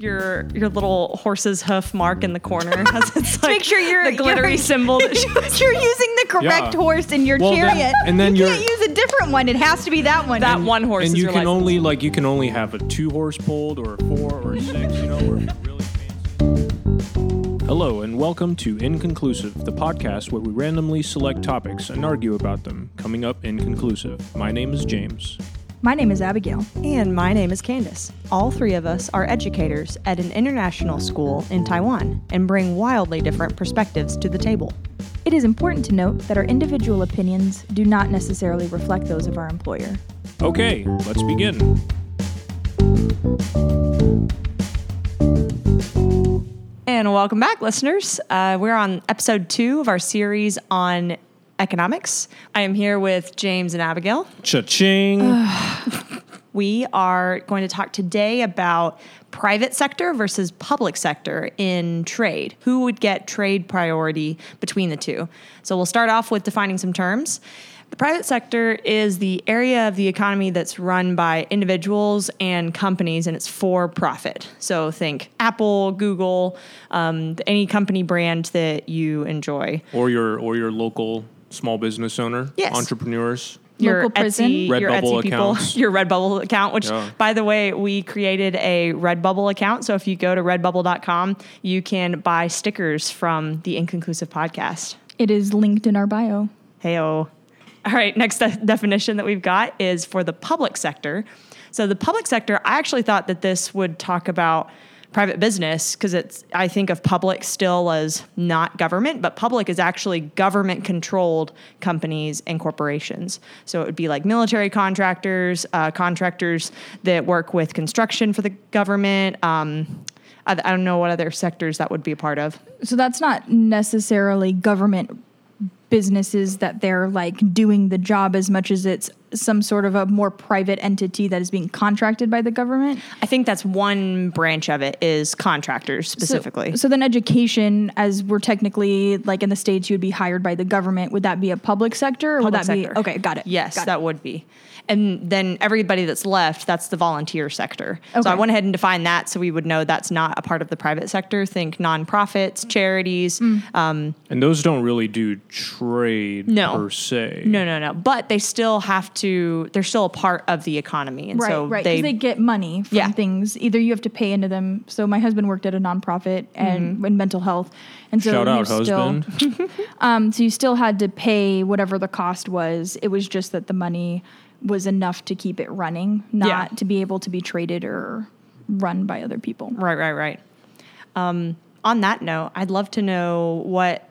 your your little horse's hoof mark in the corner. Has its, like, Make sure you're the glittery you're, symbol. That you're using the correct Yeah. horse in your Well, then- chariot. and then you can't use a different one. It has to be that one. that one horse and is you your can license. only like you can only have a two horse pulled or a four or a six, you know, or if you're really fancy. Hello and welcome to Inconclusive, the podcast where we randomly select topics and argue about them. Coming up inconclusive. My name is James. My name is Abigail. And my name is Candace. All three of us are educators at an international school in Taiwan and bring wildly different perspectives to the table. It is important to note that our individual opinions do not necessarily reflect those of our employer. Okay, let's begin. And welcome back, listeners. Uh, we're on episode two of our series on economics. I am here with James and Abigail. Cha-ching. We are going to talk today about private sector versus public sector in trade. Who would get trade priority between the two? So we'll start off with defining some terms. The private sector is the area of the economy that's run by individuals and companies, and it's for profit. So think Apple, Google, um, any company brand that you enjoy. or your or your local small business owner, Yes. entrepreneurs. your Local prison? Etsy, your Redbubble Etsy people, accounts. your Redbubble account, which Yeah. by the way, we created a Redbubble account. So if you go to redbubble.com, you can buy stickers from the Inconclusive podcast. It is linked in our bio. Heyo. All right, next de- definition that we've got is for the public sector. So the public sector, I actually thought that this would talk about private business because it's I think of public still as not government, but public is actually government controlled companies and corporations. So it would be like military contractors, uh, contractors that work with construction for the government. Um, I, I don't know what other sectors that would be a part of. So that's not necessarily government businesses that they're like doing the job as much as it's some sort of a more private entity that is being contracted by the government. I think that's one branch of it is contractors specifically. So, then education, as we're technically like in the states, you'd be hired by the government. Would that be a public sector, or Public would that sector. be okay? Got it. Yes, Got it. that would be. And then everybody that's left, that's the volunteer sector. So I went ahead and defined that so we would know that's not a part of the private sector. Think nonprofits, charities. Mm. Um, And those don't really do trade No. per se. no, no, no. But they still have to, they're still a part of the economy. And right, so right. they, Because they, get money from Yeah. things. Either you have to pay into them. So my husband worked at a nonprofit and Mm-hmm. in mental health, and so Shout you out still, um, so you still had to pay whatever the cost was. It was just that the money was enough to keep it running, not Yeah. to be able to be traded or run by other people. Right, right, right. Um, on that note, I'd love to know what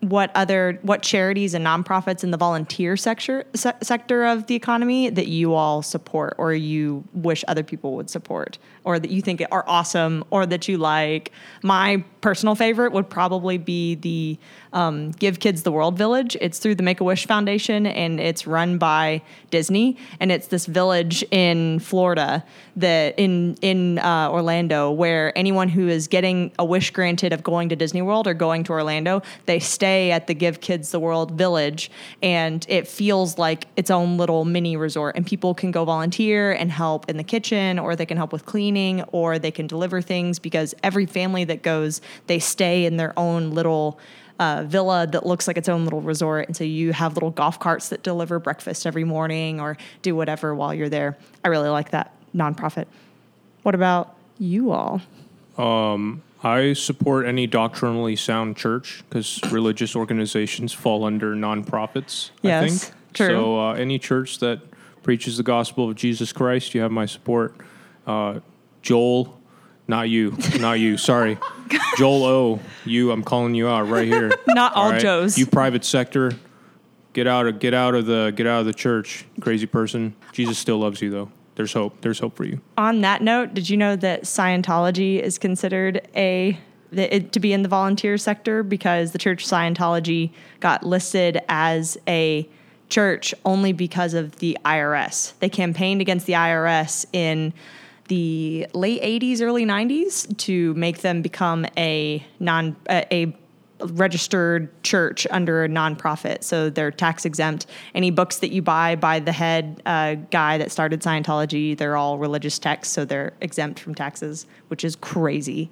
what other what charities and nonprofits in the volunteer sector se- sector of the economy that you all support or you wish other people would support or that you think are awesome or that you like. My personal favorite would probably be the um, Give Kids the World Village. It's through the Make a Wish Foundation and it's run by Disney. And it's this village in Florida that in in uh, Orlando where anyone who is getting a wish granted of going to Disney World or going to Orlando, they stay at the Give Kids the World Village, and it feels like its own little mini resort. And people can go volunteer and help in the kitchen, or they can help with cleaning, or they can deliver things because every family that goes, they stay in their own little uh, villa that looks like its own little resort. And so you have little golf carts that deliver breakfast every morning or do whatever while you're there. I really like that nonprofit. What about you all? I support any doctrinally sound church because religious organizations fall under nonprofits. I Yes, think. true. So uh, any church that preaches the gospel of Jesus Christ, you have my support. Uh, Joel, not you, not you. Sorry, Joel O. You, I'm calling you out right here. Not all Joes. You private sector, get out of get out of the get out of the church, crazy person. Jesus still loves you though. There's hope. There's hope for you. On that note, did you know that Scientology is considered a it, to be in the volunteer sector because the church Scientology got listed as a church only because of the IRS. They campaigned against the IRS in the late 80s, early 90s to make them become a non a, registered church under a nonprofit, so they're tax exempt. Any books that you buy by the head uh, guy that started Scientology, they're all religious texts, so they're exempt from taxes, which is crazy.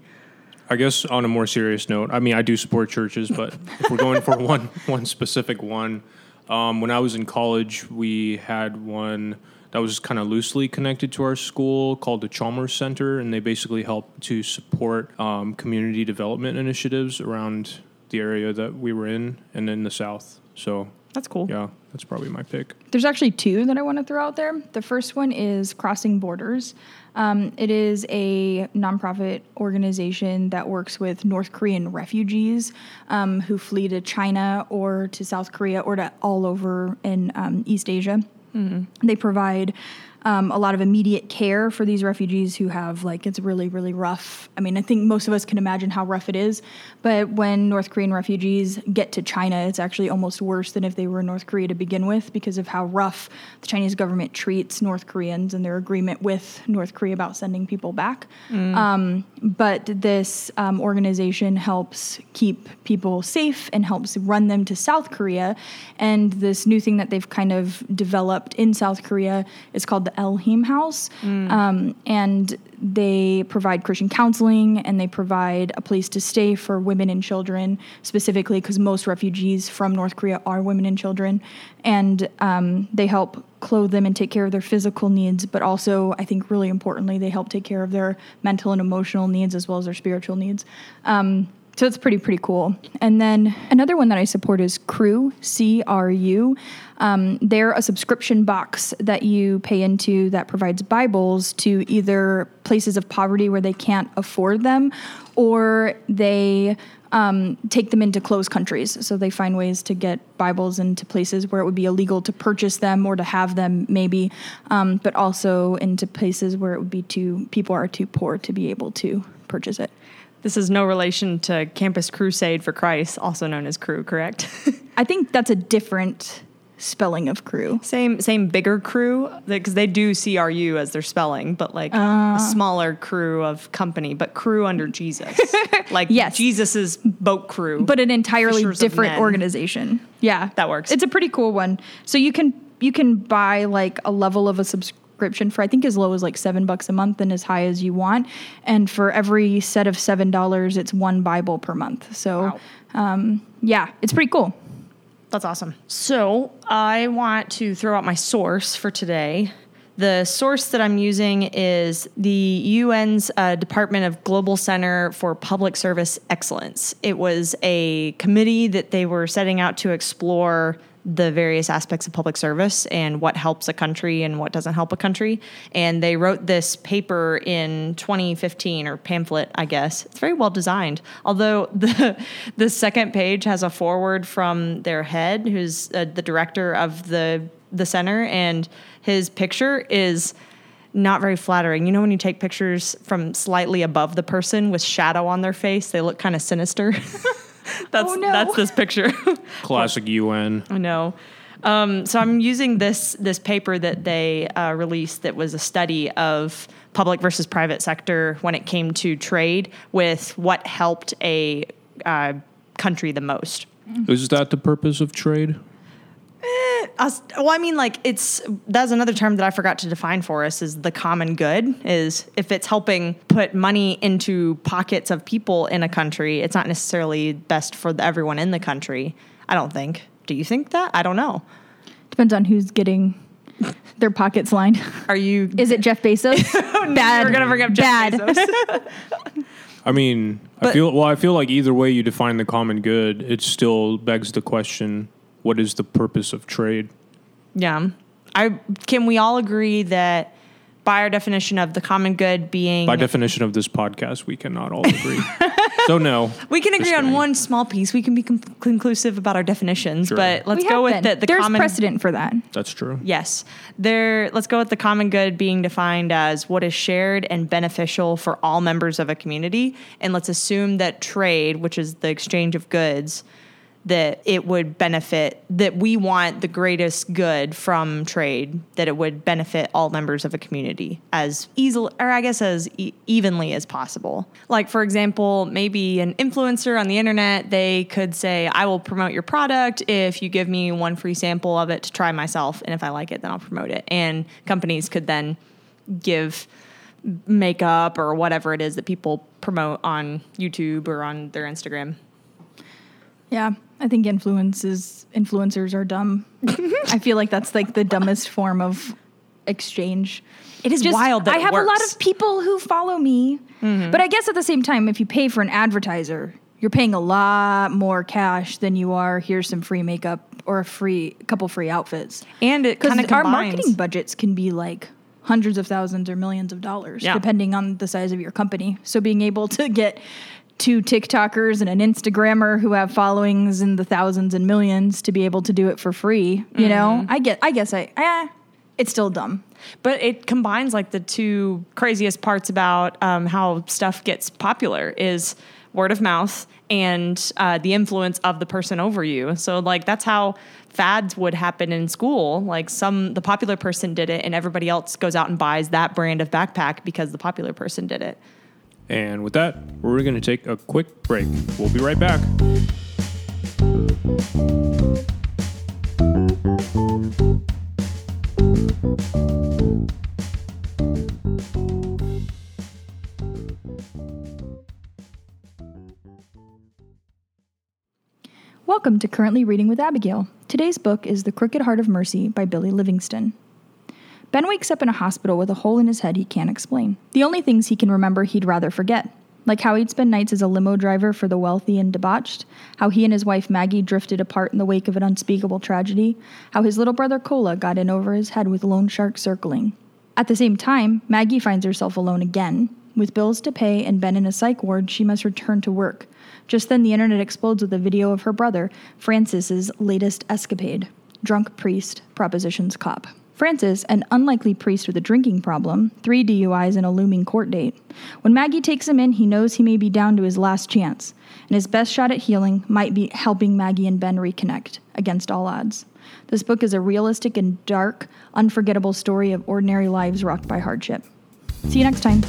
I guess on a more serious note, I mean, I do support churches, but if we're going for one one specific one, um, when I was in college, we had one that was kind of loosely connected to our school called the Chalmers Center, and they basically help to support um, community development initiatives around the area that we were in and in the South. So That's cool. yeah, that's probably my pick. There's actually two that I want to throw out there. The first one is Crossing Borders. Um, it is a nonprofit organization that works with North Korean refugees um, who flee to China or to South Korea or to all over in um, East Asia. They provide um, a lot of immediate care for these refugees who have, like, it's really, really rough. I mean, I think most of us can imagine how rough it is. But when North Korean refugees get to China, it's actually almost worse than if they were in North Korea to begin with because of how rough the Chinese government treats North Koreans and their agreement with North Korea about sending people back. Um, but this um, organization helps keep people safe and helps run them to South Korea. And this new thing that they've kind of developed in South Korea is called the Elheim House. Um, and they provide Christian counseling and they provide a place to stay for women and children, specifically because most refugees from North Korea are women and children. And um, they help clothe them and take care of their physical needs, but also, I think, really importantly, they help take care of their mental and emotional needs as well as their spiritual needs. Um, so it's pretty pretty cool. And then another one that I support is Crew C R U. Um, they're a subscription box that you pay into that provides Bibles to either places of poverty where they can't afford them, or they um, take them into closed countries. So they find ways to get Bibles into places where it would be illegal to purchase them or to have them, maybe, um, but also into places where it would be too people are too poor to be able to purchase it. This is no relation to Campus Crusade for Christ, also known as Crew, correct? I think that's a different spelling of crew. same, same bigger crew because they do CRU as their spelling, but like a ah. smaller crew of company, but crew under Jesus, like Yes. Jesus's boat crew. but an entirely Fishers different organization. Yeah, That works. It's a pretty cool one. So you can you can buy like a level of a subscription for I think as low as like seven bucks a month and as high as you want. And for every set of seven dollars, it's one Bible per month. So um, yeah, it's pretty cool. That's awesome. So I want to throw out my source for today. The source that I'm using is the UN's uh, Department of Global Center for Public Service Excellence. It was a committee that they were setting out to explore the various aspects of public service and what helps a country and what doesn't help a country. And they wrote this paper in 2015 or pamphlet, I guess. It's very well designed. Although the the second page has a foreword from their head, who's uh, the director of the the center, and his picture is not very flattering. You know when you take pictures from slightly above the person with shadow on their face, they look kind of sinister. that's Oh, no. that's this picture. Classic UN. I know. Um, so I'm using this this paper that they uh, released that was a study of public versus private sector when it came to trade with what helped a uh, country the most. Is that the purpose of trade? Us, well, I mean, like it's that's another term that I forgot to define for us is the common good. Is if it's helping put money into pockets of people in a country, it's not necessarily best for the, everyone in the country. I don't think. Do you think that? I don't know. Depends on who's getting their pockets lined. Are you? Is it Jeff Bezos? Bad. We're gonna bring up Jeff Bad. Bezos. I mean, I feel well. I feel like either way you define the common good, it still begs the question: What is the purpose of trade? Yeah. I can we all agree that by our definition of the common good being By definition of this podcast, we cannot all agree. so no, we can agree on one small piece. We can be com- conclusive about our definitions, Sure. but let's We go with been. the, the There's common precedent for that. that's true. Yes. There let's go with the common good being defined as what is shared and beneficial for all members of a community and let's assume that trade, which is the exchange of goods, that it would benefit that we want the greatest good from trade that it would benefit all members of a community as easily or i guess as e- evenly as possible. Like for example maybe an influencer on the internet they could say i will promote your product if you give me one free sample of it to try myself and if i like it then i'll promote it. And companies could then give makeup or whatever it is that people promote on youtube or on their instagram. Yeah, I think influences influencers are dumb. I feel like that's like the dumbest form of exchange. It is wild that I have a lot of people who follow me, mm-hmm. but I guess at the same time, if you pay for an advertiser, you're paying a lot more cash than you are here's some free makeup or a free couple free outfits. and it Because kind of our marketing budgets can be like hundreds of thousands or millions of dollars, Yeah. depending on the size of your company. So being able to get two TikTokers and an Instagrammer who have followings in the thousands and millions to be able to do it for free, you know, I get, I guess I, eh, it's still dumb. but it combines like the two craziest parts about um, how stuff gets popular is word of mouth and uh, the influence of the person over you. So like that's how fads would happen in school. Like some the popular person did it and everybody else goes out and buys that brand of backpack because the popular person did it And with that, we're going to take a quick break. We'll be right back. Welcome to Currently Reading with Abigail. Today's book is The Crooked Heart of Mercy by Billy Livingston. Ben wakes up in a hospital with a hole in his head he can't explain. The only things he can remember he'd rather forget, like how he'd spend nights as a limo driver for the wealthy and debauched, how he and his wife Maggie drifted apart in the wake of an unspeakable tragedy, how his little brother Cola got in over his head with loan sharks circling. At the same time, Maggie finds herself alone again. With bills to pay and Ben in a psych ward, she must return to work. Just then, the internet explodes with a video of her brother, Francis's latest escapade drunk priest, propositions cop. Francis, an unlikely priest with a drinking problem, three DUIs, and a looming court date. When Maggie takes him in, he knows he may be down to his last chance, and his best shot at healing might be helping Maggie and Ben reconnect, against all odds. This book is a realistic and dark, unforgettable story of ordinary lives rocked by hardship. See you next time.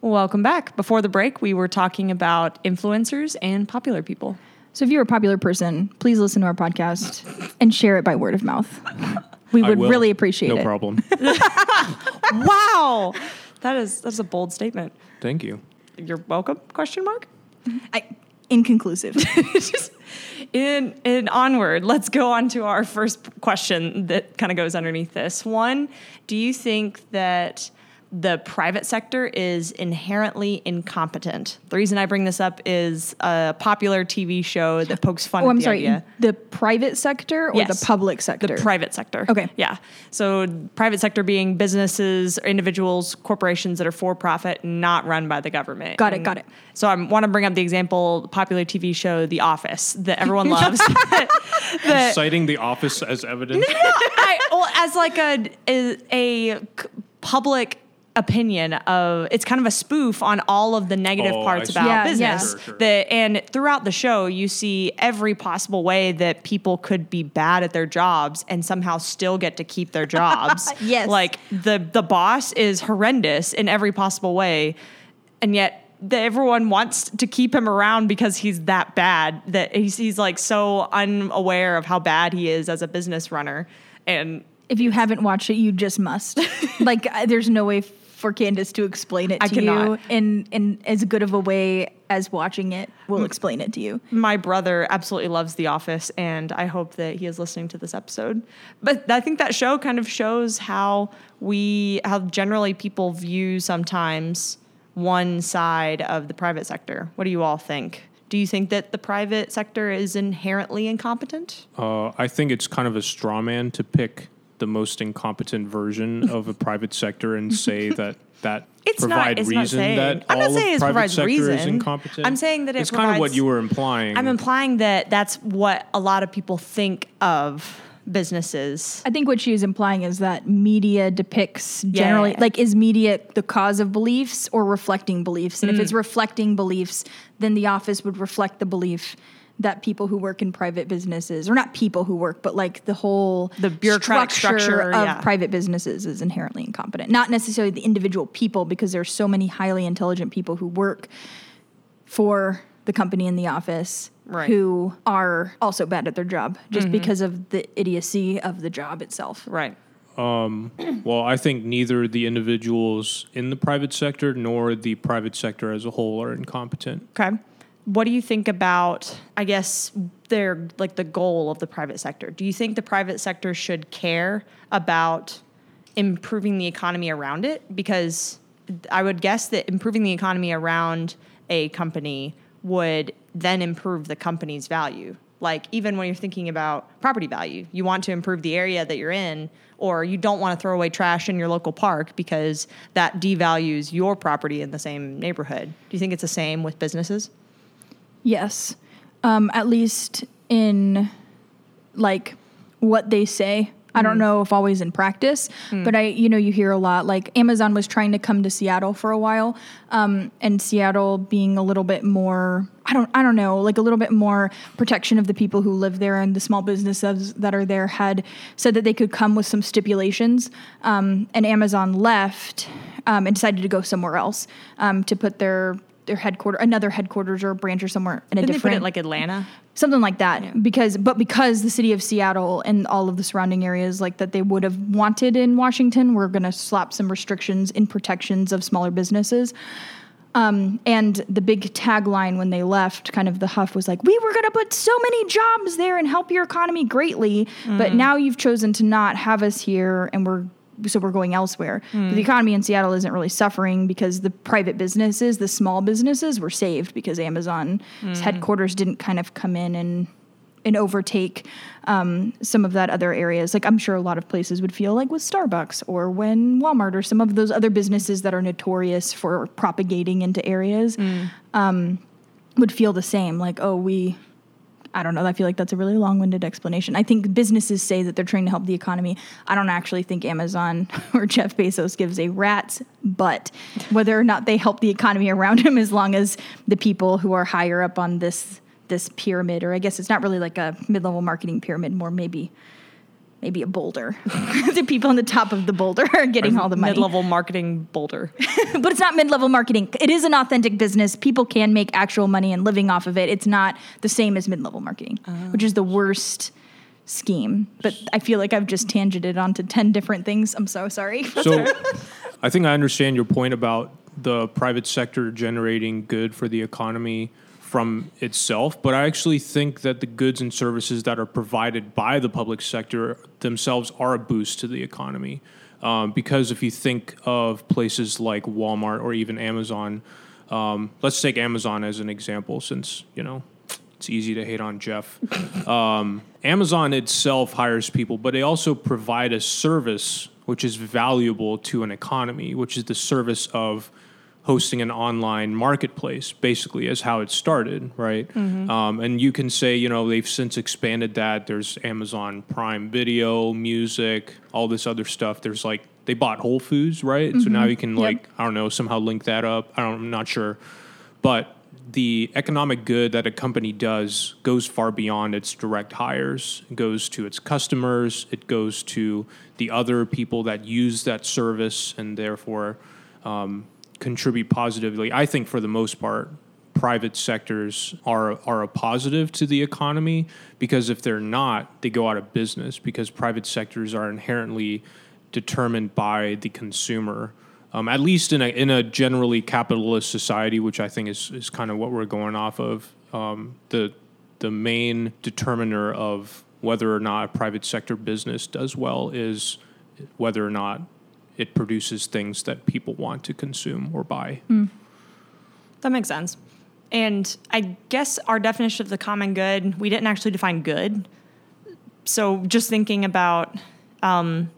Welcome back before the break we were talking about influencers and popular people So if you're a popular person, please listen to our podcast and share it by word of mouth. We would really appreciate no it. No problem. wow that is that's a bold statement Thank you. you're welcome question mark I, inconclusive. in onward let's go on to our first question that kind of goes underneath this. One do you think that the private sector is inherently incompetent the reason i bring this up is a popular tv show that pokes fun oh, at I'm the sorry. idea The private sector or Yes. the public sector? the private sector. Okay. Yeah. So private sector being businesses, individuals, corporations that are for profit, not run by the government. Got it, And got it. So I want to bring up the example, popular TV show, The Office, that everyone loves. that, Citing the office as evidence. I, well, as like a a public opinion of it's kind of a spoof on all of the negative Oh, parts about Yeah, business yeah. Sure, sure. that and throughout the show you see every possible way that people could be bad at their jobs and somehow still get to keep their jobs Yes. like the the boss is horrendous in every possible way and yet the, everyone wants to keep him around because he's that bad that he's, he's like so unaware of how bad he is as a business runner and If you haven't watched it, you just must. like, there's no way for Candace to explain it I to you in in as good of a way as watching it will explain it to you. my brother absolutely loves The Office, and I hope that he is listening to this episode. But I think that show kind of shows how we, how generally people view sometimes one side of the private sector. What do you all think? Do you think that the private sector is inherently incompetent? Uh, I think it's kind of a straw man to pick the most incompetent version of a private sector and say that that It's not- provide it's not reason saying- that I'm not all saying of it private provides sector is reason. incompetent? I'm saying that it it's kind of what you were implying. I'm implying that that's what a lot of people think of businesses. I think what she is implying is that media depicts generally, yeah. like, is media the cause of beliefs or reflecting beliefs? And if Mm. it's reflecting beliefs, then the office would reflect the belief that people who work in private businesses, or not people who work, but like the whole The bureaucratic structure, of yeah. private businesses is inherently incompetent. Not necessarily the individual people, because there's so many highly intelligent people who work for the company in the office Right. who are also bad at their job just mm-hmm. because of the idiocy of the job itself. Right. Um, well, I think neither the individuals in the private sector nor the private sector as a whole are incompetent. Okay. What do you think about, I guess, their like the goal of the private sector? Do you think the private sector should care about improving the economy around it? Because I would guess that improving the economy around a company would then improve the company's value. Like even when you're thinking about property value, you want to improve the area that you're in, or you don't want to throw away trash in your local park because that devalues your property in the same neighborhood. Do you think it's the same with businesses? Yes. Um, at least in like what they say. I don't know if always in practice, but I, you know, you hear a lot. Like Amazon was trying to come to Seattle for a while, um, and Seattle being a little bit more, I don't, I don't know, like a little bit more protection of the people who live there and the small businesses that are there had said that they could come with some stipulations, um, and Amazon left um, and decided to go somewhere else um, to put their their headquarter, another headquarters or a branch or somewhere in a Didn't they different put it like Atlanta? something like that because but because the city of Seattle and all of the surrounding areas like that they would have wanted in Washington we're going to slap some restrictions in protections of smaller businesses. Um, and the big tagline when they left kind of the huff was like we were going to put so many jobs there and help your economy greatly but now you've chosen to not have us here and we're so we're going elsewhere. But the economy in Seattle isn't really suffering because the private businesses, the small businesses, were saved because Amazon's headquarters didn't kind of come in and and overtake um, some of that other areas. Like I'm sure a lot of places would feel like with Starbucks or when Walmart or some of those other businesses that are notorious for propagating into areas um, would feel the same. Like oh we I don't know. I feel like that's a really long winded explanation. I think businesses say that they're trying to help the economy. I don't actually think Amazon or Jeff Bezos gives a rat's butt whether or not they help the economy around him as long as the people who are higher up on this this pyramid, or I guess it's not really like a mid level marketing pyramid, more maybe maybe a boulder. the people on the top of the boulder are getting all the money. Mid-level marketing boulder. but it's not mid-level marketing. It is an authentic business. People can make actual money and living off of it. It's not the same as mid-level marketing, which is the worst scheme. But I feel like I've just tangented onto 10 different things. I'm so sorry. So I think I understand your point about the private sector generating good for the economy from itself, but I actually think that the goods and services that are provided by the public sector themselves are a boost to the economy. Um, because if you think of places like Walmart or even Amazon, um, let's take Amazon as an example, since you know it's easy to hate on Jeff. Um, Amazon itself hires people, but they also provide a service which is valuable to an economy, which is the service of hosting an online marketplace, basically, is how it started, right? Um, and you can say, you know, they've since expanded that. There's Amazon Prime Video, music, all this other stuff. There's like, they bought Whole Foods, right? So now you can, Yep. like, I don't know, somehow link that up. I don't, I'm not sure. But the economic good that a company does goes far beyond its direct hires. It goes to its customers. It goes to the other people that use that service and therefore um, contribute positively. I think for the most part, private sectors are are a positive to the economy because if they're not, they go out of business because private sectors are inherently determined by the consumer. Um, at least in a in a generally capitalist society, which I think is, is kind of what we're going off of. Um, the the main determiner of whether or not a private sector business does well is whether or not it produces things that people want to consume or buy. That makes sense. And I guess our definition of the common good, we didn't actually define good. So just thinking about um,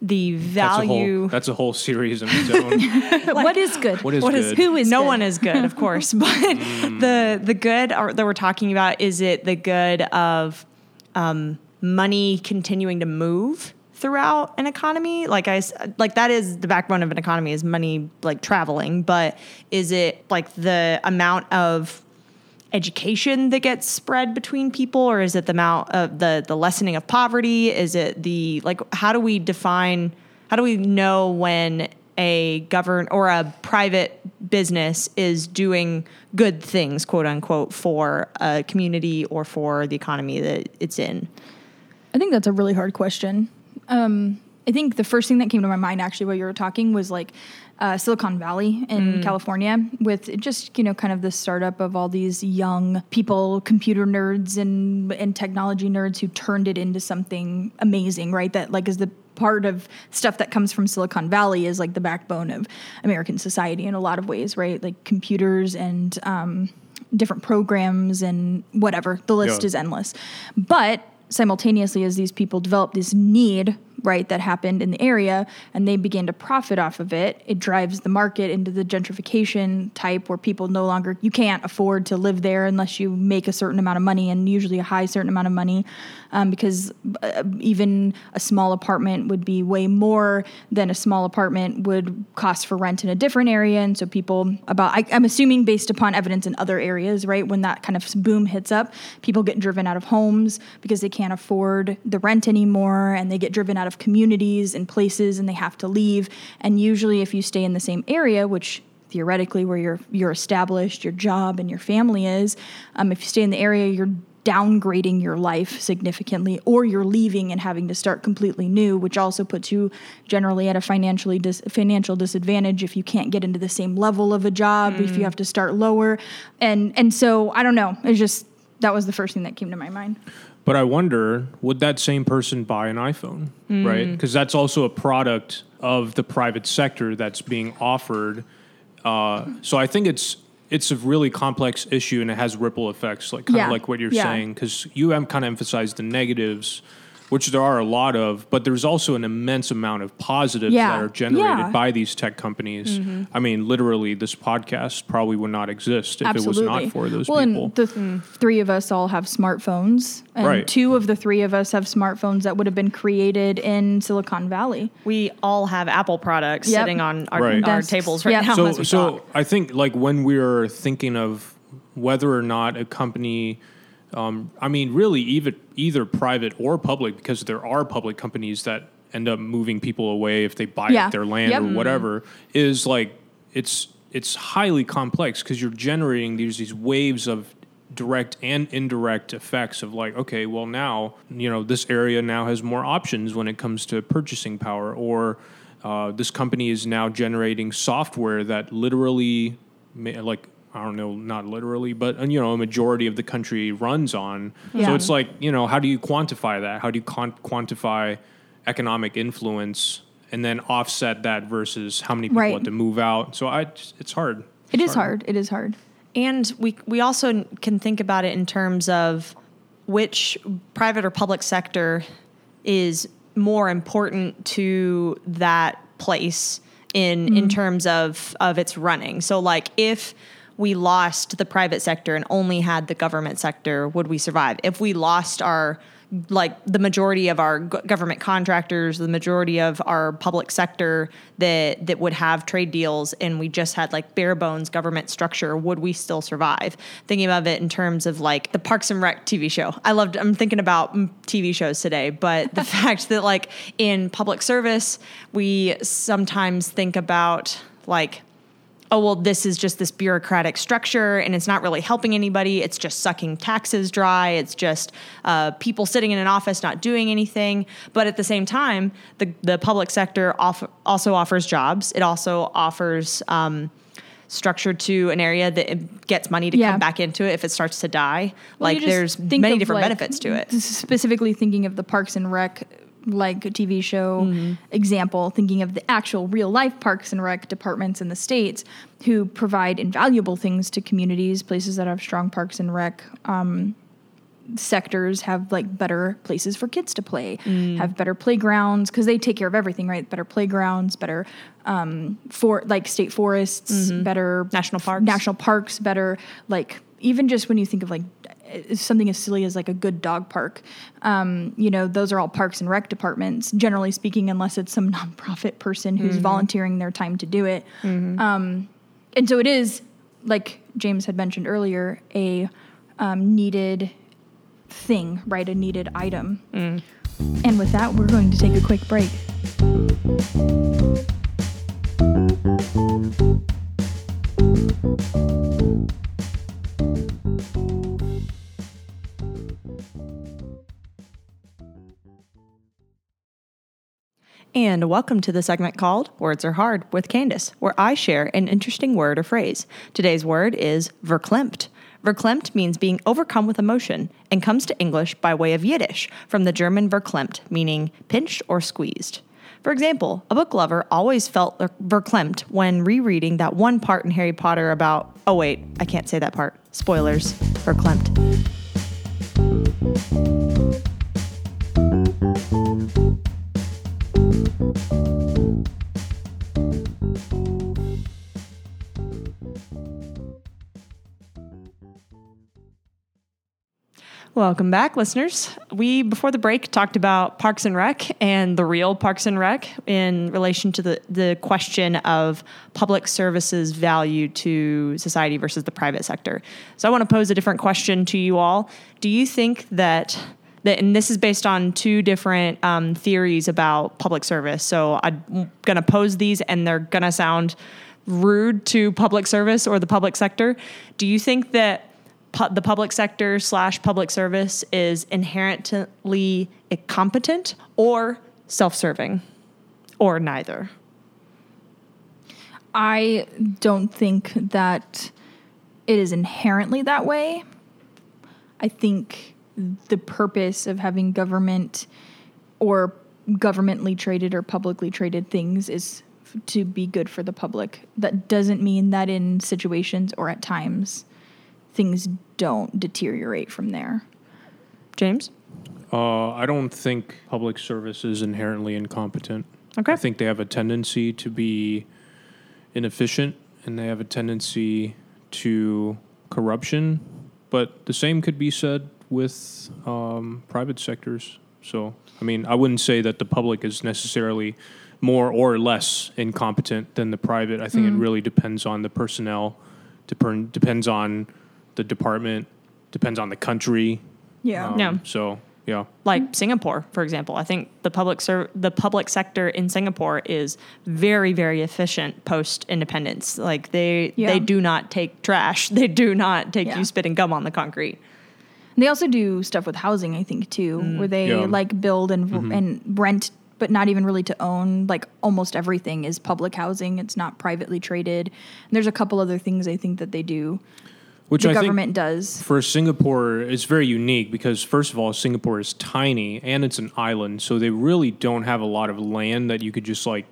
the That's a whole, value. that's a whole series in its own. what is good? What is What good? is Who is no good? one is good, of course, but the the good are, that we're talking about is it the good of um, money continuing to move throughout an economy? Like I like that is the backbone of an economy is money like traveling, but is it like the amount of education that gets spread between people or is it the amount of the the lessening of poverty is it the like how do we define how do we know when a govern or a private business is doing good things quote unquote for a community or for the economy that it's in I think that's a really hard question. Um, I think the first thing that came to my mind actually while you were talking was like uh, Silicon Valley in California with just you know kind of the startup of all these young people, computer nerds and and technology nerds who turned it into something amazing, right? That like is the part of stuff that comes from Silicon Valley is like the backbone of American society in a lot of ways, right? Like computers and um, different programs and whatever. The list Yeah. is endless. But simultaneously, as these people develop this need, right, that happened in the area, and they begin to profit off of it, it drives the market into the gentrification type where people no longer, you can't afford to live there unless you make a certain amount of money and usually a high certain amount of money um, because uh, even a small apartment would be way more than a small apartment would cost for rent in a different area. And so people about, I, I'm assuming based upon evidence in other areas, right? When that kind of boom hits up, people get driven out of homes because they can't afford the rent anymore and they get driven out of communities and places and they have to leave. And usually if you stay in the same area, which theoretically where you're you're established, your job and your family is, um, if you stay in the area, you're downgrading your life significantly or you're leaving and having to start completely new which also puts you generally at a financially dis- financial disadvantage if you can't get into the same level of a job if you have to start lower. And and so i don't know. It's just that was the first thing that came to my mind But I wonder, would that same person buy an iPhone, right? Because that's also a product of the private sector that's being offered. Uh, so I think it's it's a really complex issue and it has ripple effects, like kind Yeah. of like what you're Yeah. saying. Because you have kind of emphasized the negatives, which there are a lot of, but there's also an immense amount of positives Yeah. that are generated Yeah. Mm-hmm. by these tech companies. I mean, literally, this podcast probably would not exist if Absolutely. it was not for those well, people. and the th- three of us all have smartphones, and Right. two of the three of us have smartphones that would have been created in Silicon Valley. we all have apple products Yep. sitting on our, Right. our tables right Yep. now so as we so talk. I think like when we're thinking of whether or not a company um, I mean really even either private or public because there are public companies that end up moving people away if they buy Yeah. up their land Yep. or whatever is like it's it's highly complex because you're generating these these waves of direct and indirect effects of like okay well now you know this area now has more options when it comes to purchasing power or uh, this company is now generating software that literally ma- like I don't know, not literally, but you know, a majority of the country runs on. So it's like, you know, how do you quantify that? How do you con- quantify economic influence and then offset that versus how many people Right. have to move out? So I, it's hard. It It's is hard. It is hard. And we we also can think about it in terms of which private or public sector is more important to that place in in mm-hmm. terms of of its running. So like if we lost the private sector and only had the government sector, would we survive? If we lost our like the majority of our government contractors, the majority of our public sector that that would have trade deals, and we just had like bare bones government structure, would we still survive? Thinking of it in terms of like the Parks and Rec TV show. I loved. I'm thinking about TV shows today, but the fact that like in public service, we sometimes think about like oh well this is just this bureaucratic structure and it's not really helping anybody. It's just sucking taxes dry. It's just uh, people sitting in an office not doing anything. But at the same time the, the public sector off- also offers jobs. It also offers um, structure to an area that gets money to Yeah. come back into it if it starts to die. Well, like there's many different like, benefits to it. Specifically thinking of the Parks and Rec like TV show Mm-hmm. example, thinking of the actual real life Parks and Rec departments in the states who provide invaluable things to communities, places that have strong Parks and Rec um, sectors have like better places for kids to play, have better playgrounds because they take care of everything, right? Better playgrounds, better um, for like state forests, better National parks. national parks, better like even just when you think of like something as silly as like a good dog park, um, you know, those are all parks and rec departments, generally speaking, unless it's some nonprofit person who's volunteering their time to do it. Um, and so it is, like James had mentioned earlier, a um, needed thing, right? A needed item. And with that, we're going to take a quick break. And welcome to the segment called Words Are Hard with Candace, where I share an interesting word or phrase. Today's word is verklempt. Verklempt means being overcome with emotion and comes to English by way of Yiddish from the German verklempt, meaning pinched or squeezed. For example, a book lover always felt verklempt when rereading that one part in Harry Potter about, oh wait, I can't say that part. Spoilers, verklempt. Thank you. Welcome back, listeners. We, before the break, talked about Parks and Rec and the real Parks and Rec in relation to the, the question of public services value to society versus the private sector. So I want to pose a different question to you all. Do you think that, that and this is based on two different um, theories about public service. So I'm going to pose these and they're going to sound rude to public service or the public sector. Do you think that pu- the public sector slash public service is inherently incompetent or self-serving or neither I don't think that it is inherently that way. I think the purpose of having government or governmentally traded or publicly traded things is to be good for the public. That doesn't mean that in situations or at times things don't deteriorate from there. james Uh, I don't think public service is inherently incompetent. Okay. I think they have a tendency to be inefficient and they have a tendency to corruption, but the same could be said with um, private sectors. So, I mean, I wouldn't say that the public is necessarily more or less incompetent than the private. I think it really depends on the personnel, dep- depends on the department, depends on the country. Yeah. Um, Yeah. So, yeah. like Singapore, for example. I think the public ser- the public sector in Singapore is very very efficient post independence. Like they Yeah. they do not take trash. They do not take Yeah. you spitting gum on the concrete. They also do stuff with housing, I think, too, where they Yeah. like build and and rent, but not even really to own. Like almost everything is public housing; it's not privately traded. And there's a couple other things I think that they do. Which the I government does. for Singapore is very unique because first of all, Singapore is tiny and it's an island, so they really don't have a lot of land that you could just like,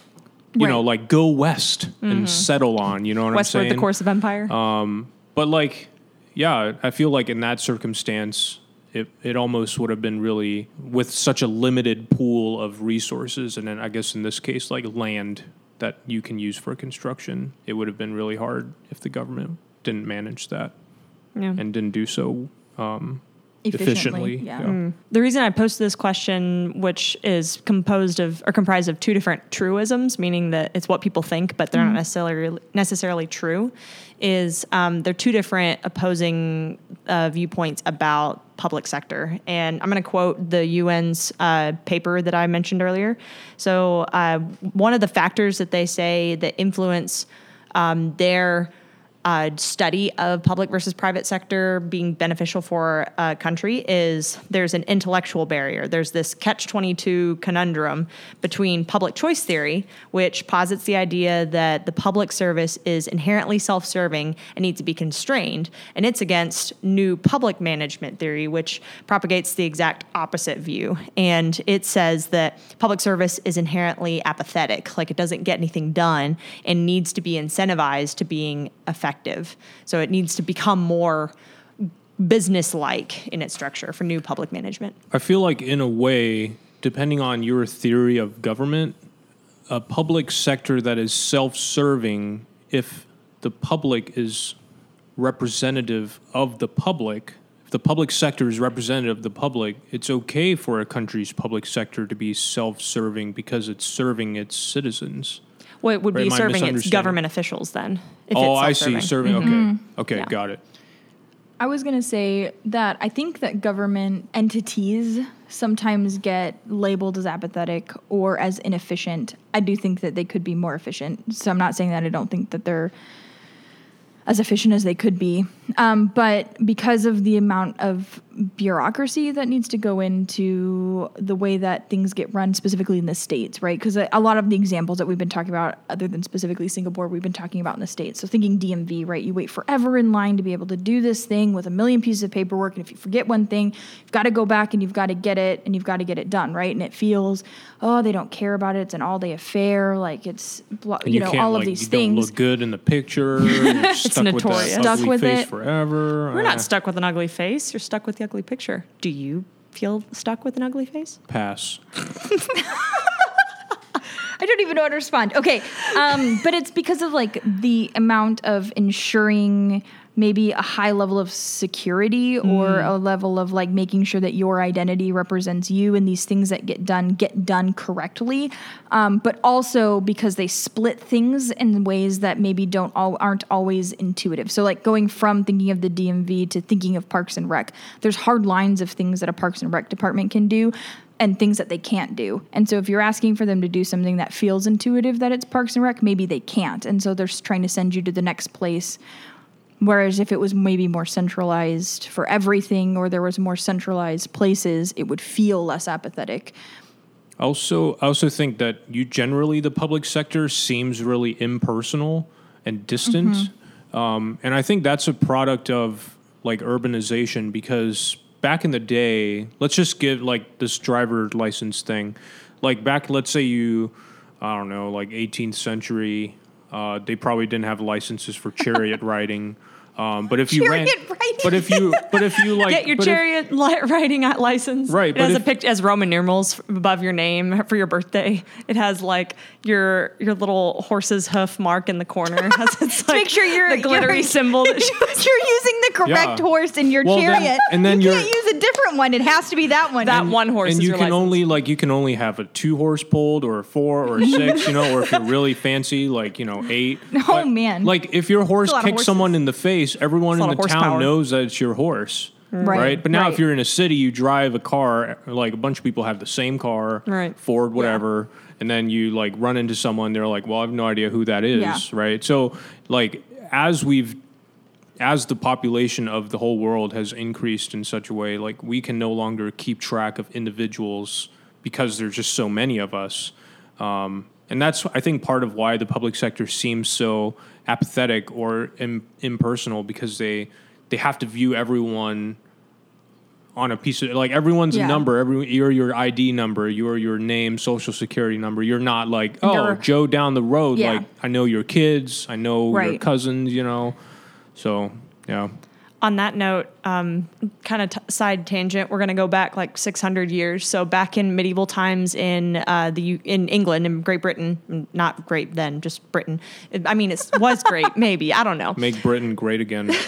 you know, like go west and mm-hmm. settle on. You know what Westward I'm saying? the course of empire. Um, but like, yeah, I feel like in that circumstance, it, it almost would have been really with such a limited pool of resources, and then I guess in this case, like land that you can use for construction, it would have been really hard if the government didn't manage that yeah. and didn't do so um, Efficiently, efficiently. yeah. The reason I posted this question, which is composed of or comprised of two different truisms, meaning that it's what people think, but they're not necessarily necessarily true, is um, they're two different opposing uh, viewpoints about public sector. And I'm going to quote the UN's uh, paper that I mentioned earlier. So uh, one of the factors that they say that influence um, their uh, study of public versus private sector being beneficial for a country is there's an intellectual barrier. There's this catch 22 conundrum between public choice theory, which posits the idea that the public service is inherently self serving and needs to be constrained, and it's against new public management theory, which propagates the exact opposite view. And it says that public service is inherently apathetic, like it doesn't get anything done and needs to be incentivized to being effective. So it needs to become more business like in its structure for new public management. I feel like, in a way, depending on your theory of government, a public sector that is self serving, if the public is representative of the public, if the public sector is representative of the public, it's okay for a country's public sector to be self serving because it's serving its citizens. Well, it would Or be serving its government officials then. If oh, it's I see. self-serving. Serving. Okay. Mm-hmm. Okay. Yeah. Got it. I was going to say that I think that government entities sometimes get labeled as apathetic or as inefficient. I do think that they could be more efficient. So I'm not saying that I don't think that they're as efficient as they could be. Um, but because of the amount of bureaucracy that needs to go into the way that things get run, specifically in the States, right? Because a, a lot of the examples that we've been talking about, other than specifically Singapore, we've been talking about in the States. So thinking DMV, right? You wait forever in line to be able to do this thing with a million pieces of paperwork. And if you forget one thing, you've got to go back and you've got to get it and you've got to get it done, right? And it feels, oh, they don't care about it. It's an all day affair. Like it's, blo- And you, know, all like, of these you things. look good in the picture. With notorious. that Stuck with it. forever. We're Uh, not stuck with an ugly face. You're stuck with the ugly picture. Do you feel stuck with an ugly face? Pass. I don't even know how to respond. Okay, um, but it's because of like the amount of ensuring maybe a high level of security or a level of like making sure that your identity represents you and these things that get done get done correctly. Um, but also because they split things in ways that maybe don't all aren't always intuitive. So like going from thinking of the DMV to thinking of Parks and Rec, there's hard lines of things that a Parks and Rec department can do and things that they can't do. And so if you're asking for them to do something that feels intuitive that it's Parks and Rec, maybe they can't. And so they're trying to send you to the next place. Whereas if it was maybe more centralized for everything or there was more centralized places, it would feel less apathetic. Also, I also think that you generally the public sector seems really impersonal and distant, Mm-hmm. um, and I think that's a product of like urbanization because back in the day, let's just give like this driver license thing, like back, let's say you, I don't know, like 18th century, uh, they probably didn't have licenses for chariot riding. Um, but if you ran, riding. but if you, but if you like, Get your but if- chariot li- riding at license. Right, It but has if- a picture as Roman numerals above your name for your birthday. It has like your your little horse's hoof mark in the corner. It has its, like, Make sure you're the glittery you're, symbol. That shows. you're using the correct Yeah. horse in your Well, then- chariot. and then you can't use a different one. It has to be that one. that one horse. and is you your can license. only like you can only have a two horse pulled or a four or a six you know or if you're really fancy like you know eight Oh, man. like if your horse That's a lot of kicks someone in the face everyone in the town horsepower. knows that it's your horse Right, right, but now right. if you're in a city you drive a car like a bunch of people have the same car Right. ford whatever and then you like run into someone they're like well i have no idea who that is Yeah. right so like as we've as the population of the whole world has increased in such a way, like we can no longer keep track of individuals because there's just so many of us. Um, and that's, I think, part of why the public sector seems so apathetic or Im- impersonal because they they have to view everyone on a piece of like everyone's Yeah. a number. Every you're your ID number, you're your name, social security number. You're not like oh Joe down the road. Yeah. Like I know your kids, I know your cousins. You know, so yeah. On that note, um, kind of t- side tangent, we're going to go back like 600 years. So back in medieval times in uh, the U- in England and Great Britain, not great then, just Britain. It- I mean, it was great, maybe I don't know. Make Britain great again.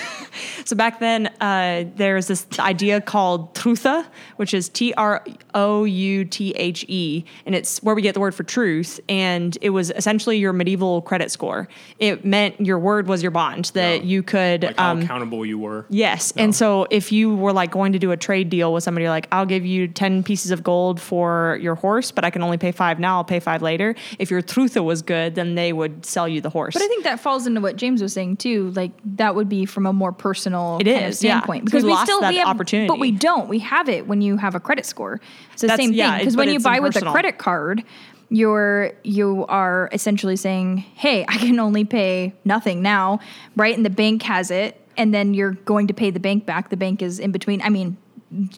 So back then, uh, there's this idea called trutha, which is T R O U T H E, and it's where we get the word for truth. And it was essentially your medieval credit score. It meant your word was your bond that Yeah. you could. Like how um, accountable you were. Yes. Yeah. And so if you were like going to do a trade deal with somebody, like, I'll give you 10 pieces of gold for your horse, but I can only pay five now, I'll pay five later. If your trutha was good, then they would sell you the horse. But I think that falls into what James was saying too. Like that would be from a more personal It kind of is, yeah. standpoint We lost that we have, opportunity. but we don't. We have it when you have a credit score. It's the That's- same yeah, thing because it- when you it's buy with a credit card, you're you are essentially saying, "Hey, I can only pay nothing now," right? And the bank has it, and then you're going to pay the bank back. The bank is in between. I mean.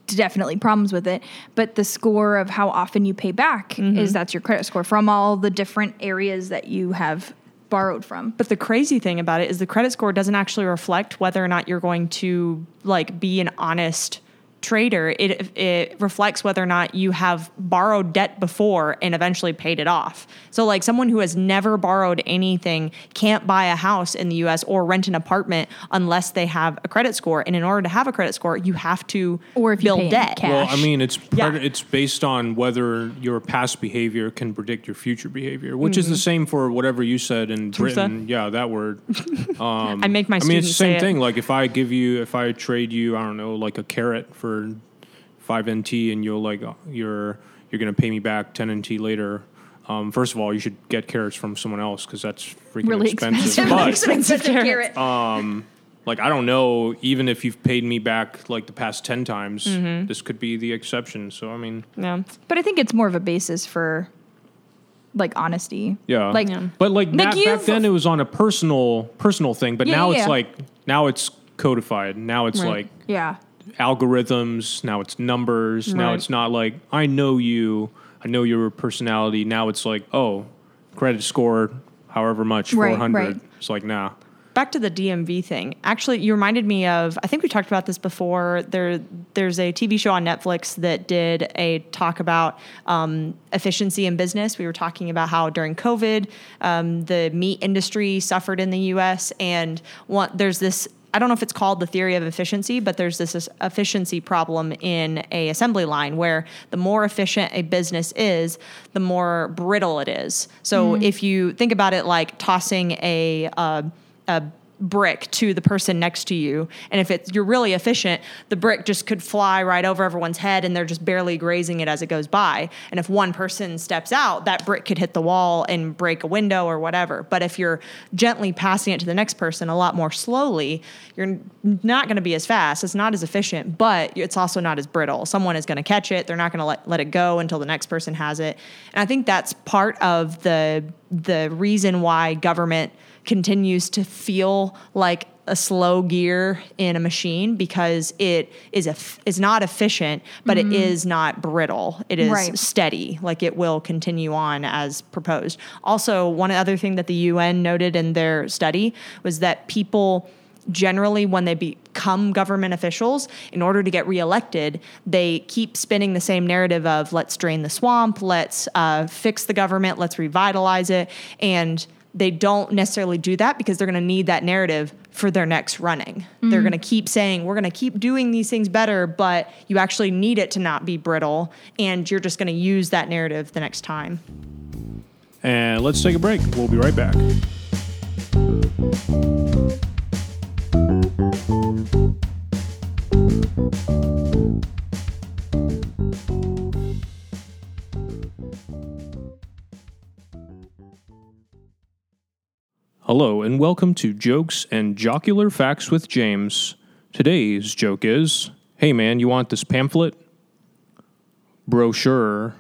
Definitely problems with it, but the score of how often you pay back Mm-hmm. is that's your credit score from all the different areas that you have borrowed from. But the crazy thing about it is the credit score doesn't actually reflect whether or not you're going to like be an honest trader. It it reflects whether or not you have borrowed debt before and eventually paid it off. So like someone who has never borrowed anything can't buy a house in the US or rent an apartment unless they have a credit score. And in order to have a credit score, you have to Or if you build pay debt. cash. Well, I mean, it's Yeah. pred- it's based on whether your past behavior can predict your future behavior, which is the same for whatever you said in Trusa. Britain. Yeah, that word. Um, I make my I mean, it's the say same it. thing. Like if I give you, if I trade you, I don't know, like a carrot for five NT, and you'll like uh, you're you're gonna pay me back ten NT later. Um, first of all, you should get carrots from someone else because that's freaking Really expensive. expensive. But expensive carrot. like I don't know, even if you've paid me back like the past ten times, Mm-hmm. this could be the exception. So I mean, Yeah. But I think it's more of a basis for like honesty. yeah, Like Yeah. but like Nick, that, back then it was on a personal personal thing, but Yeah, now yeah, it's yeah. like now it's codified. Now it's Right. like yeah. Algorithms. Now it's numbers. Now it's not like I know you. I know your personality. Now it's like oh, credit score, however much, Right, four hundred. right. It's like nah. back to the DMV thing. Actually, you reminded me of. I think we talked about this before. There, there's a TV show on Netflix that did a talk about um, efficiency in business. We were talking about how during COVID, um, the meat industry suffered in the U.S. and one, there's this. I don't know if it's called the theory of efficiency, but there's this efficiency problem in a assembly line where the more efficient a business is, the more brittle it is. So if you think about it like tossing a uh, a brick to the person next to you. And if it's you're really efficient the brick just could fly right over everyone's head and they're just barely grazing it as it goes by. And if one person steps out that brick could hit the wall and break a window or whatever. But if you're gently passing it to the next person a lot more slowly you're not going to be as fast. It's not as efficient but it's also not as brittle. Someone is going to catch it. They're not going to let, let it go until the next person has it. And i think that's part of the the reason why government continues to feel like a slow gear in a machine because it is a is not efficient, but it is not brittle. It is Right. steady, like it will continue on as proposed. Also, one other thing that the UN noted in their study was that people generally when they become government officials in order to get reelected they keep spinning the same narrative of let's drain the swamp let's uh, fix the government let's revitalize it and they don't necessarily do that because they're going to need that narrative for their next running they're mm-hmm. going to keep saying we're going to keep doing these things better but you actually need it to not be brittle and you're just going to use that narrative the next time And let's take a break. We'll be right back. Hello, and welcome to Jokes and Jocular Facts with James. Today's joke is Hey man, you want this pamphlet? Brochure.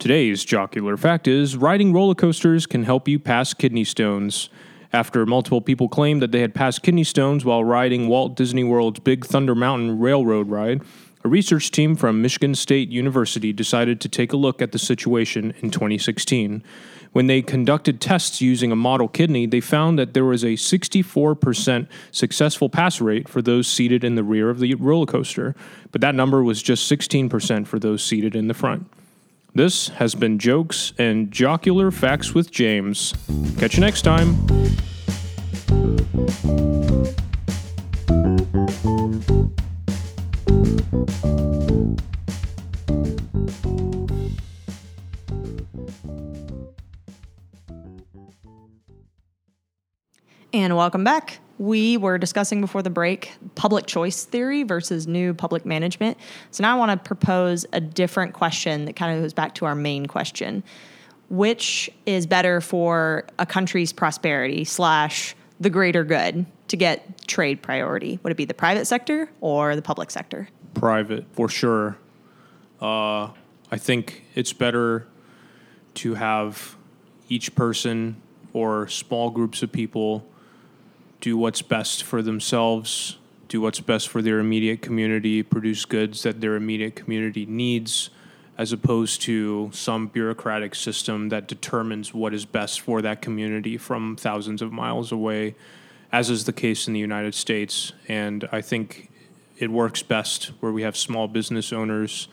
Today's jocular fact is riding roller coasters can help you pass kidney stones. After multiple people claimed that they had passed kidney stones while riding Walt Disney World's Big Thunder Mountain Railroad ride, a research team from Michigan State University decided to take a look at the situation in 2016. When they conducted tests using a model kidney, they found that there was a 64% successful pass rate for those seated in the rear of the roller coaster, but that number was just 16% for those seated in the front. This has been Jokes and Jocular Facts with James. Catch you next time. And welcome back. We were discussing before the break public choice theory versus new public management. So now I want to propose a different question that kind of goes back to our main question. Which is better for a country's prosperity slash the greater good to get trade priority? Would it be the private sector or the public sector? Private, for sure. Uh, I think it's better to have each person or small groups of people do what's best for themselves, do what's best for their immediate community, produce goods that their immediate community needs, as opposed to some bureaucratic system that determines what is best for that community from thousands of miles away, as is the case in the United States. And I think it works best where we have small business owners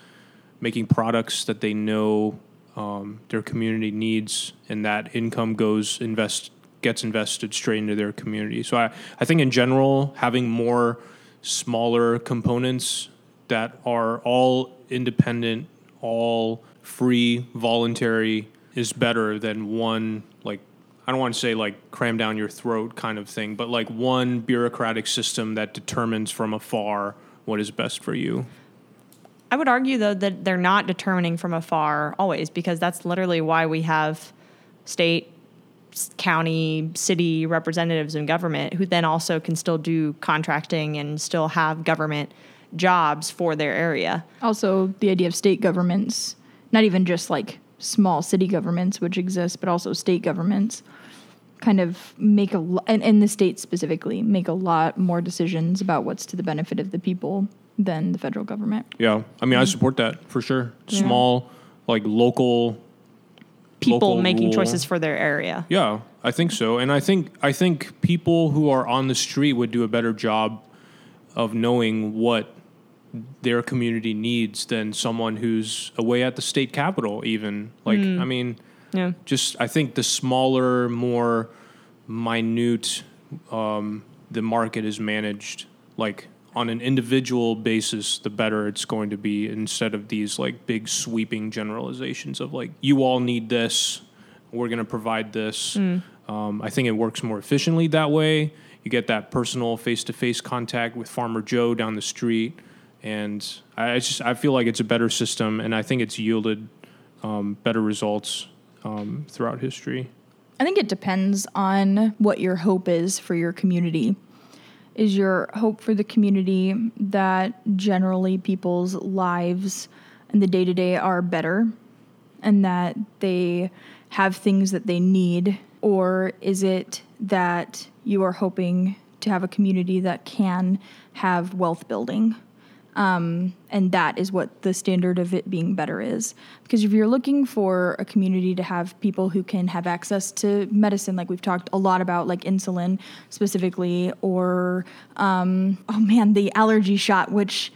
making products that they know um, their community needs, and that income goes invest gets invested straight into their community. So I, I think in general, having more smaller components that are all independent, all free, voluntary is better than one like I don't want to say like cram down your throat kind of thing, but like one bureaucratic system that determines from afar what is best for you. I would argue though that they're not determining from afar always because that's literally why we have state, county, city representatives in government who then also can still do contracting and still have government jobs for their area. Also, the idea of state governments, not even just like small city governments, which exist, but also state governments, kind of make a lot, and in the state specifically, make a lot more decisions about what's to the benefit of the people than the federal government. Yeah, I mean, I mm-hmm. support that for sure. Small, like local People making rule. choices for their area. Yeah, I think so, and I think I think people who are on the street would do a better job of knowing what their community needs than someone who's away at the state capitol. Even like, I mean, Yeah. just I think the smaller, more minute um, the market is managed, like on an individual basis, the better it's going to be instead of these like big sweeping generalizations of like you all need this, we're going to provide this. Um, I think it works more efficiently that way. You get that personal face to face contact with Farmer Joe down the street, and I I just I feel like it's a better system, and I think it's yielded um, better results um, throughout history. I think it depends on what your hope is for your community. Is your hope for the community that generally people's lives and the day to day are better and that they have things that they need? Or is it that you are hoping to have a community that can have wealth building? Um, and that is what the standard of it being better is. Because if you're looking for a community to have people who can have access to medicine, like we've talked a lot about, like insulin specifically, or um, oh man, the allergy shot, which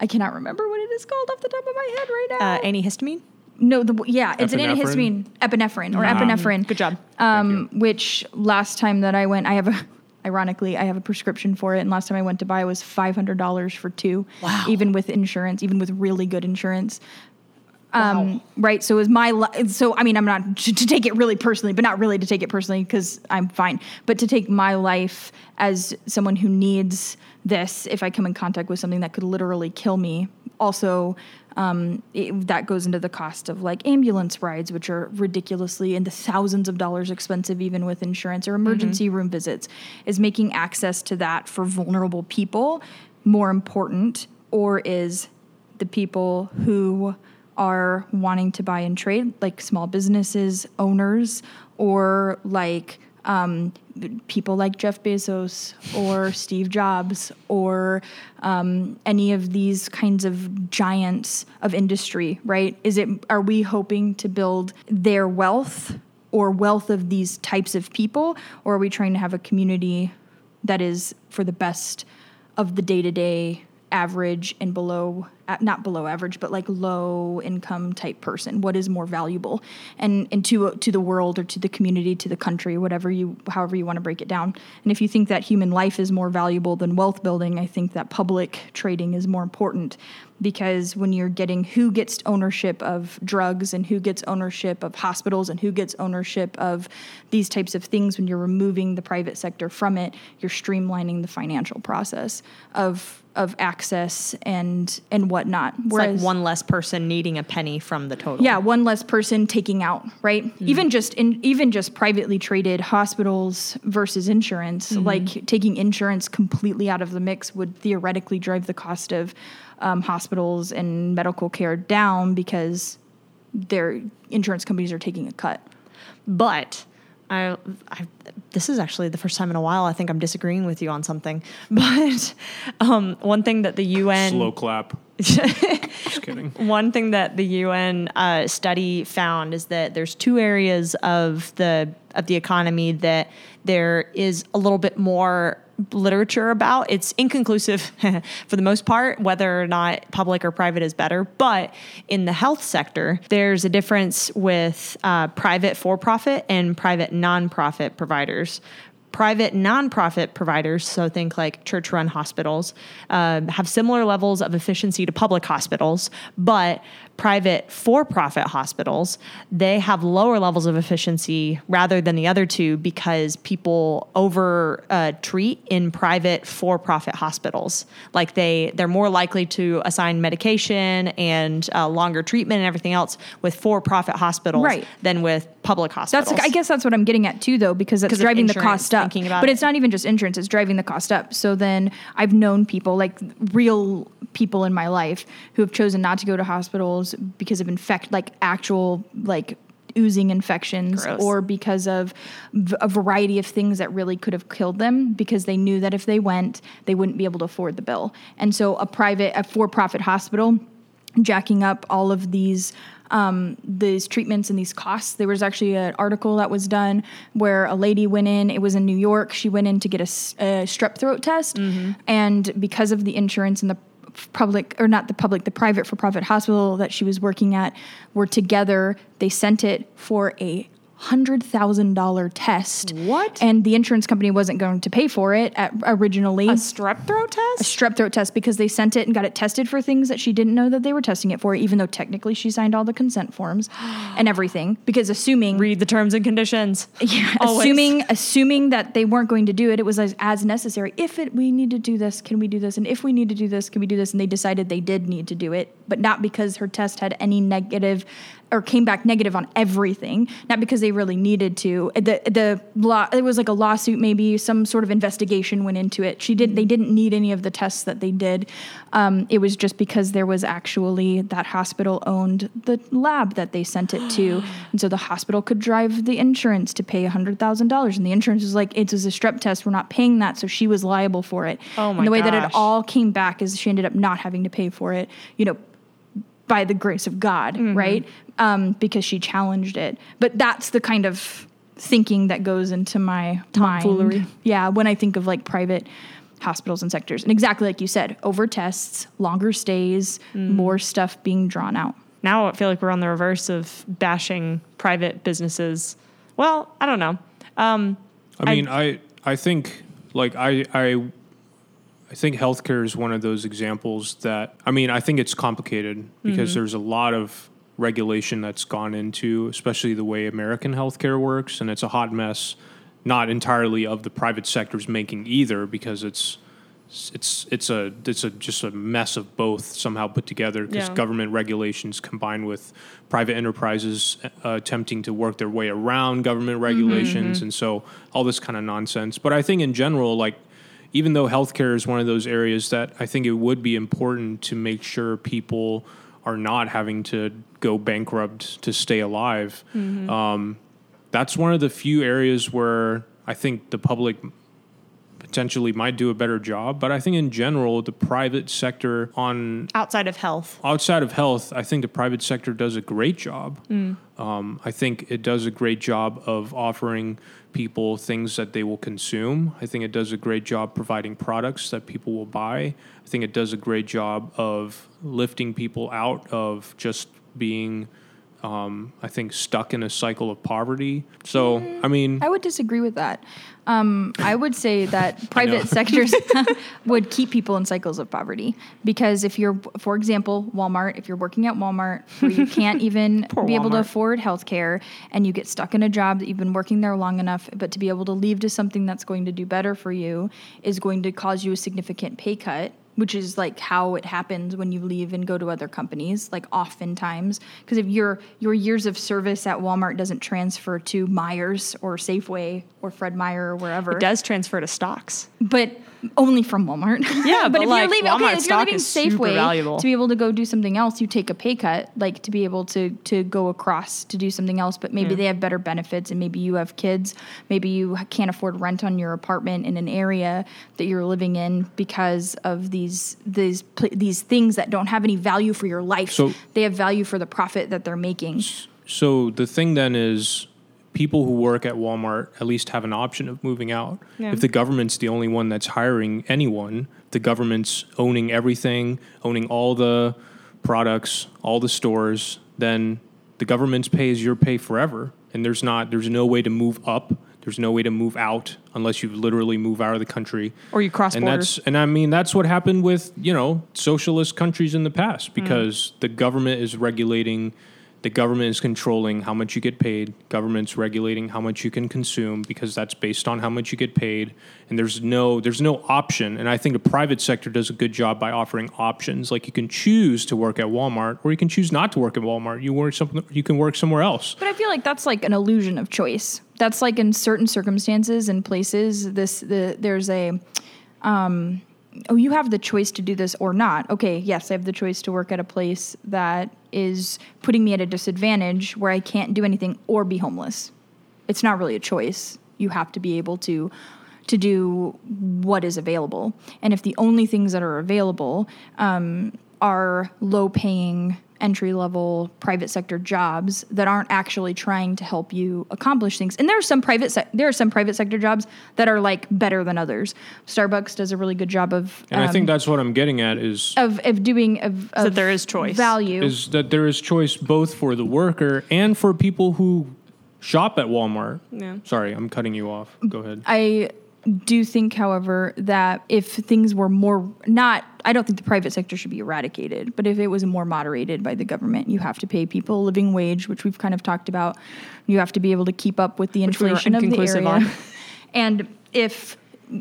I cannot remember what it is called off the top of my head right now. Uh, antihistamine. no, the yeah, it's an Epinephrine? antihistamine, epinephrine or epinephrine. Good job. Um, which last time that I went, I have a, ironically, I have a prescription for it. And last time I went to buy it was $500 for two. Wow. Even with insurance, even with really good insurance. Um, right. So is my, li- so, I mean, I'm not to, to take it really personally, but not really to take it personally because I'm fine, but to take my life as someone who needs this, if I come in contact with something that could literally kill me, also, um, it, that goes into the cost of like ambulance rides, which are ridiculously in the thousands of dollars expensive, even with insurance or emergency room visits. Is making access to that for vulnerable people more important, or is the people who are wanting to buy and trade, like small businesses, owners, or like um, people like Jeff Bezos or Steve Jobs or um, any of these kinds of giants of industry, right? Is it are we hoping to build their wealth or wealth of these types of people, or are we trying to have a community that is for the best of the day to day average and below not below average but like low income type person what is more valuable? And and to to the world or to the community to the country whatever you however you want to break it down. And if you think that human life is more valuable than wealth building i think that public trading is more important. Because when you're getting who gets ownership of drugs and who gets ownership of hospitals and who gets ownership of these types of things when you're removing the private sector from it you're streamlining the financial process of of access and and whatnot. It's like one less person needing a penny from the total. yeah one less person taking out right? Even just in even just privately traded hospitals versus insurance like taking insurance completely out of the mix would theoretically drive the cost of um, hospitals and medical care down because their insurance companies are taking a cut. But I, I, this is actually the first time in a while I think I'm disagreeing with you on something. But um, one thing that the UN Slow clap. Just kidding. one thing that the UN uh, study found is that there's two areas of the of the economy that there is a little bit more literature about. It's inconclusive for the most part whether or not public or private is better. But in the health sector, there's a difference with uh, private for-profit and private nonprofit providers private nonprofit providers, so think like church run hospitals, uh, have similar levels of efficiency to public hospitals, but private for profit hospitals, they have lower levels of efficiency rather than the other two because people over uh, treat in private for profit hospitals. Like they, they're more likely to assign medication and uh, longer treatment and everything else with for profit hospitals Right. than with public hospitals. That's I guess that's what I'm getting at too, though, because it's driving the cost up. But it. it's not even just insurance; it's driving the cost up. So then I've known people, like real people in my life, who have chosen not to go to hospitals because of infect, like actual like oozing infections, Gross. or because of v- a variety of things that really could have killed them because they knew that if they went, they wouldn't be able to afford the bill. And so a private, a for-profit hospital jacking up all of these um, these treatments and these costs. There was actually an article that was done where a lady went in. It was in New York. She went in to get a strep throat test, and because of the insurance and the public or not the public, the private for profit hospital that she was working at were together. They sent it for a hundred thousand dollar test. What? And the insurance company wasn't going to pay for it at, originally a strep throat test? a strep throat test because they sent it and got it tested for things that she didn't know that they were testing it for, even though technically she signed all the consent forms and everything. Because assuming, Read the terms and conditions. yeah, Always. assuming, assuming that they weren't going to do it, it was as, as necessary. If it, we need to do this, can we do this? And if we need to do this, can we do this? And they decided they did need to do it, but not because her test had any negative or came back negative on everything, not because they really needed to. The the law it was like a lawsuit, maybe some sort of investigation went into it. She didn't. They didn't need any of the tests that they did. Um, it was just because there was actually that hospital owned the lab that they sent it to, and so the hospital could drive the insurance to pay hundred thousand dollars, and the insurance was like, "It was a strep test. We're not paying that," so she was liable for it. Oh my And the way that it all came back is she ended up not having to pay for it. You know, by the grace of God, Mm-hmm. right? Um, because she challenged it. But that's the kind of thinking that goes into my Tomfoolery. mind. Yeah, when I think of like private hospitals and sectors. And exactly like you said, over tests, longer stays, Mm. more stuff being drawn out. now I feel like we're on the reverse of bashing private businesses. Well, I don't know. Um, I I- mean, I I think like I I I think healthcare is one of those examples that I mean I think it's complicated because mm-hmm. there's a lot of regulation that's gone into, especially the way American healthcare works, and it's a hot mess. Not entirely of the private sector's making either, because it's it's it's a it's a just a mess of both somehow put together because Yeah. government regulations combined with private enterprises uh, attempting to work their way around government mm-hmm, regulations mm-hmm. and so all this kind of nonsense but i think in general like even though healthcare is one of those areas that i think it would be important to make sure people are not having to go bankrupt to stay alive um, that's one of the few areas where i think the public potentially might do a better job. But I think in general, the private sector on outside of health, outside of health, I think the private sector does a great job. Um, I think it does a great job of offering people things that they will consume. I think it does a great job providing products that people will buy. I think it does a great job of lifting people out of just being. Um, I think stuck in a cycle of poverty. So, I mean, I would disagree with that. Um, I would say that private sectors would keep people in cycles of poverty because if you're, for example, Walmart, if you're working at Walmart where you can't even be able to Walmart. afford healthcare and you get stuck in a job that you've been working there long enough, but to be able to leave to something that's going to do better for you is going to cause you a significant pay cut which is like how it happens when you leave and go to other companies like oftentimes because if your your years of service at Walmart doesn't transfer to Myers or Safeway or Fred Meyer or wherever It does transfer to stocks. but only from Walmart. Yeah, but, if like, you're leaving, Walmart okay, if you're leaving is super Safeway valuable. to be able to go do something else, you take a pay cut, like to be able to to go across to do something else. But maybe they have better benefits, and maybe you have kids. Maybe you can't afford rent on your apartment in an area that you're living in because of these these these things that don't have any value for your life. So- they have value for the profit that they're making. So the thing then is, people who work at Walmart at least have an option of moving out. Yeah. If the government's the only one that's hiring anyone, the government's owning everything, owning all the products, all the stores, then the government's pay is your pay forever, and there's not there's no way to move up. There's no way to move out unless you literally move out of the country Or you cross and borders. that's and I mean that's what happened with you know socialist countries in the past hmm. because the government is regulating, the government is controlling how much you get paid. Government's regulating how much you can consume because that's based on how much you get paid. And there's no there's no option. And I think the private sector does a good job by offering options. Like you can choose to work at Walmart or you can choose not to work at Walmart. You work something you can work somewhere else. But I feel like that's like an illusion of choice. That's like in certain circumstances and places. This the there's a, um, oh, you have the choice to do this or not. Okay, yes, I have the choice to work at a place that is putting me at a disadvantage where I can't do anything or be homeless. It's not really a choice. You have to be able to to do what is available. And if the only things that are available um, are low paying entry level private sector jobs that aren't actually trying to help you accomplish things. And there are some private se- there are some private sector jobs that are like better than others. Starbucks does a really good job of And I think um, that's what I'm getting at is of, of doing of, that of there is choice. value. is that there is choice both for the worker and for people who shop at Walmart. Yeah. Sorry, I'm cutting you off. Go ahead. I do think, however, that if things were more not, I don't think the private sector should be eradicated, but if it was more moderated by the government, you have to pay people a living wage, which we've kind of talked about. You have to be able to keep up with the Which we inflation of the area. on. and if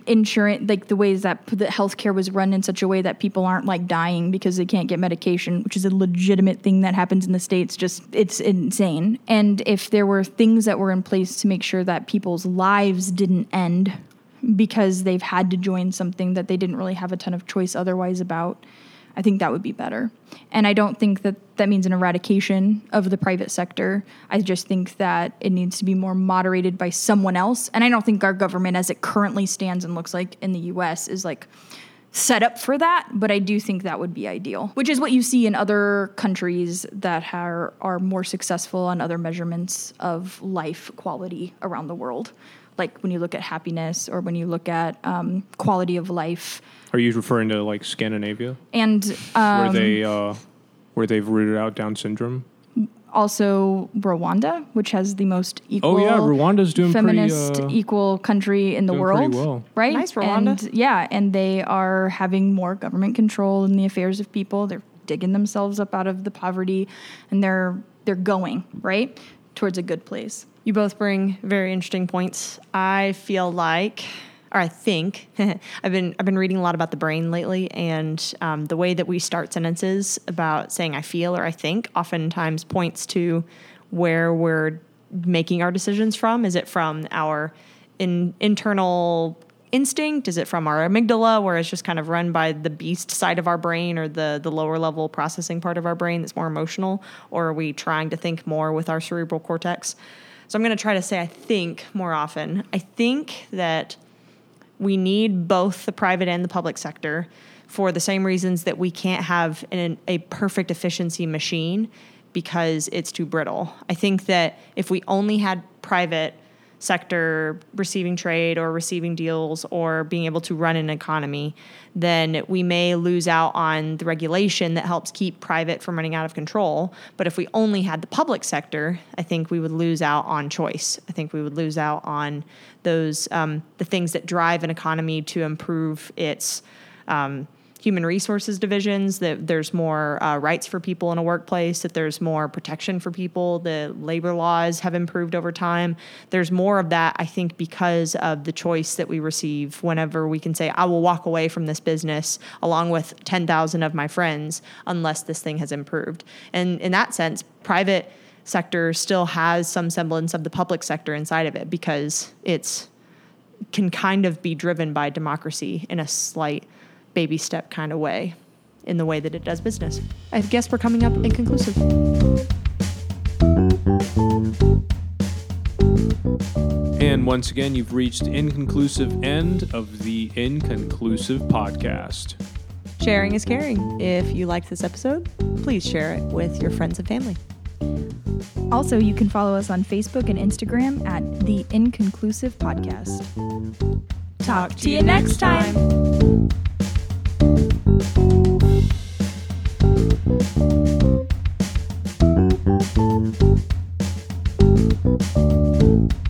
insurance like the ways that the healthcare was run in such a way that people aren't like dying because they can't get medication which is a legitimate thing that happens in the states just it's insane and if there were things that were in place to make sure that people's lives didn't end because they've had to join something that they didn't really have a ton of choice otherwise about I think that would be better. And I don't think that that means an eradication of the private sector. I just think that it needs to be more moderated by someone else. And I don't think our government, as it currently stands and looks like in the US, is like set up for that. But I do think that would be ideal, which is what you see in other countries that are, are more successful on other measurements of life quality around the world. Like when you look at happiness or when you look at um, quality of life. Are you referring to like Scandinavia, And um, where they uh, where they've rooted out Down syndrome? also Rwanda, which has the most equal. Oh yeah, Rwanda's doing feminist pretty. Uh, equal country in the world, well. right? Nice, Rwanda. And yeah, and they are having more government control in the affairs of people. They're digging themselves up out of the poverty, and they're they're going right towards a good place. You both bring very interesting points. I feel like, or I think, I've been I've been reading a lot about the brain lately, and um, the way that we start sentences about saying "I feel" or "I think" oftentimes points to where we're making our decisions from. Is it from our in, internal instinct? Is it from our amygdala, where it's just kind of run by the beast side of our brain or the the lower level processing part of our brain that's more emotional, or are we trying to think more with our cerebral cortex? So I'm going to try to say I think more often. I think that we need both the private and the public sector for the same reasons that we can't have an, a perfect efficiency machine because it's too brittle. I think that if we only had private sector receiving trade or receiving deals or being able to run an economy, then we may lose out on the regulation that helps keep private from running out of control. But if we only had the public sector, I think we would lose out on choice. I think we would lose out on those um, the things that drive an economy to improve its um, human resources divisions, that there's more uh, rights for people in a workplace, that there's more protection for people, the labor laws have improved over time. There's more of that, I think, because of the choice that we receive whenever we can say, I will walk away from this business along with 10,000 of my friends unless this thing has improved. And in that sense, private sector still has some semblance of the public sector inside of it because it's can kind of be driven by democracy in a slight baby step kind of way in the way that it does business. I guess we're coming up inconclusive. And once again, you've reached inconclusive end of the inconclusive podcast. Sharing is caring. If you liked this episode, please share it with your friends and family. Also, you can follow us on Facebook and Instagram at The Inconclusive Podcast. Talk to you next time. thank you.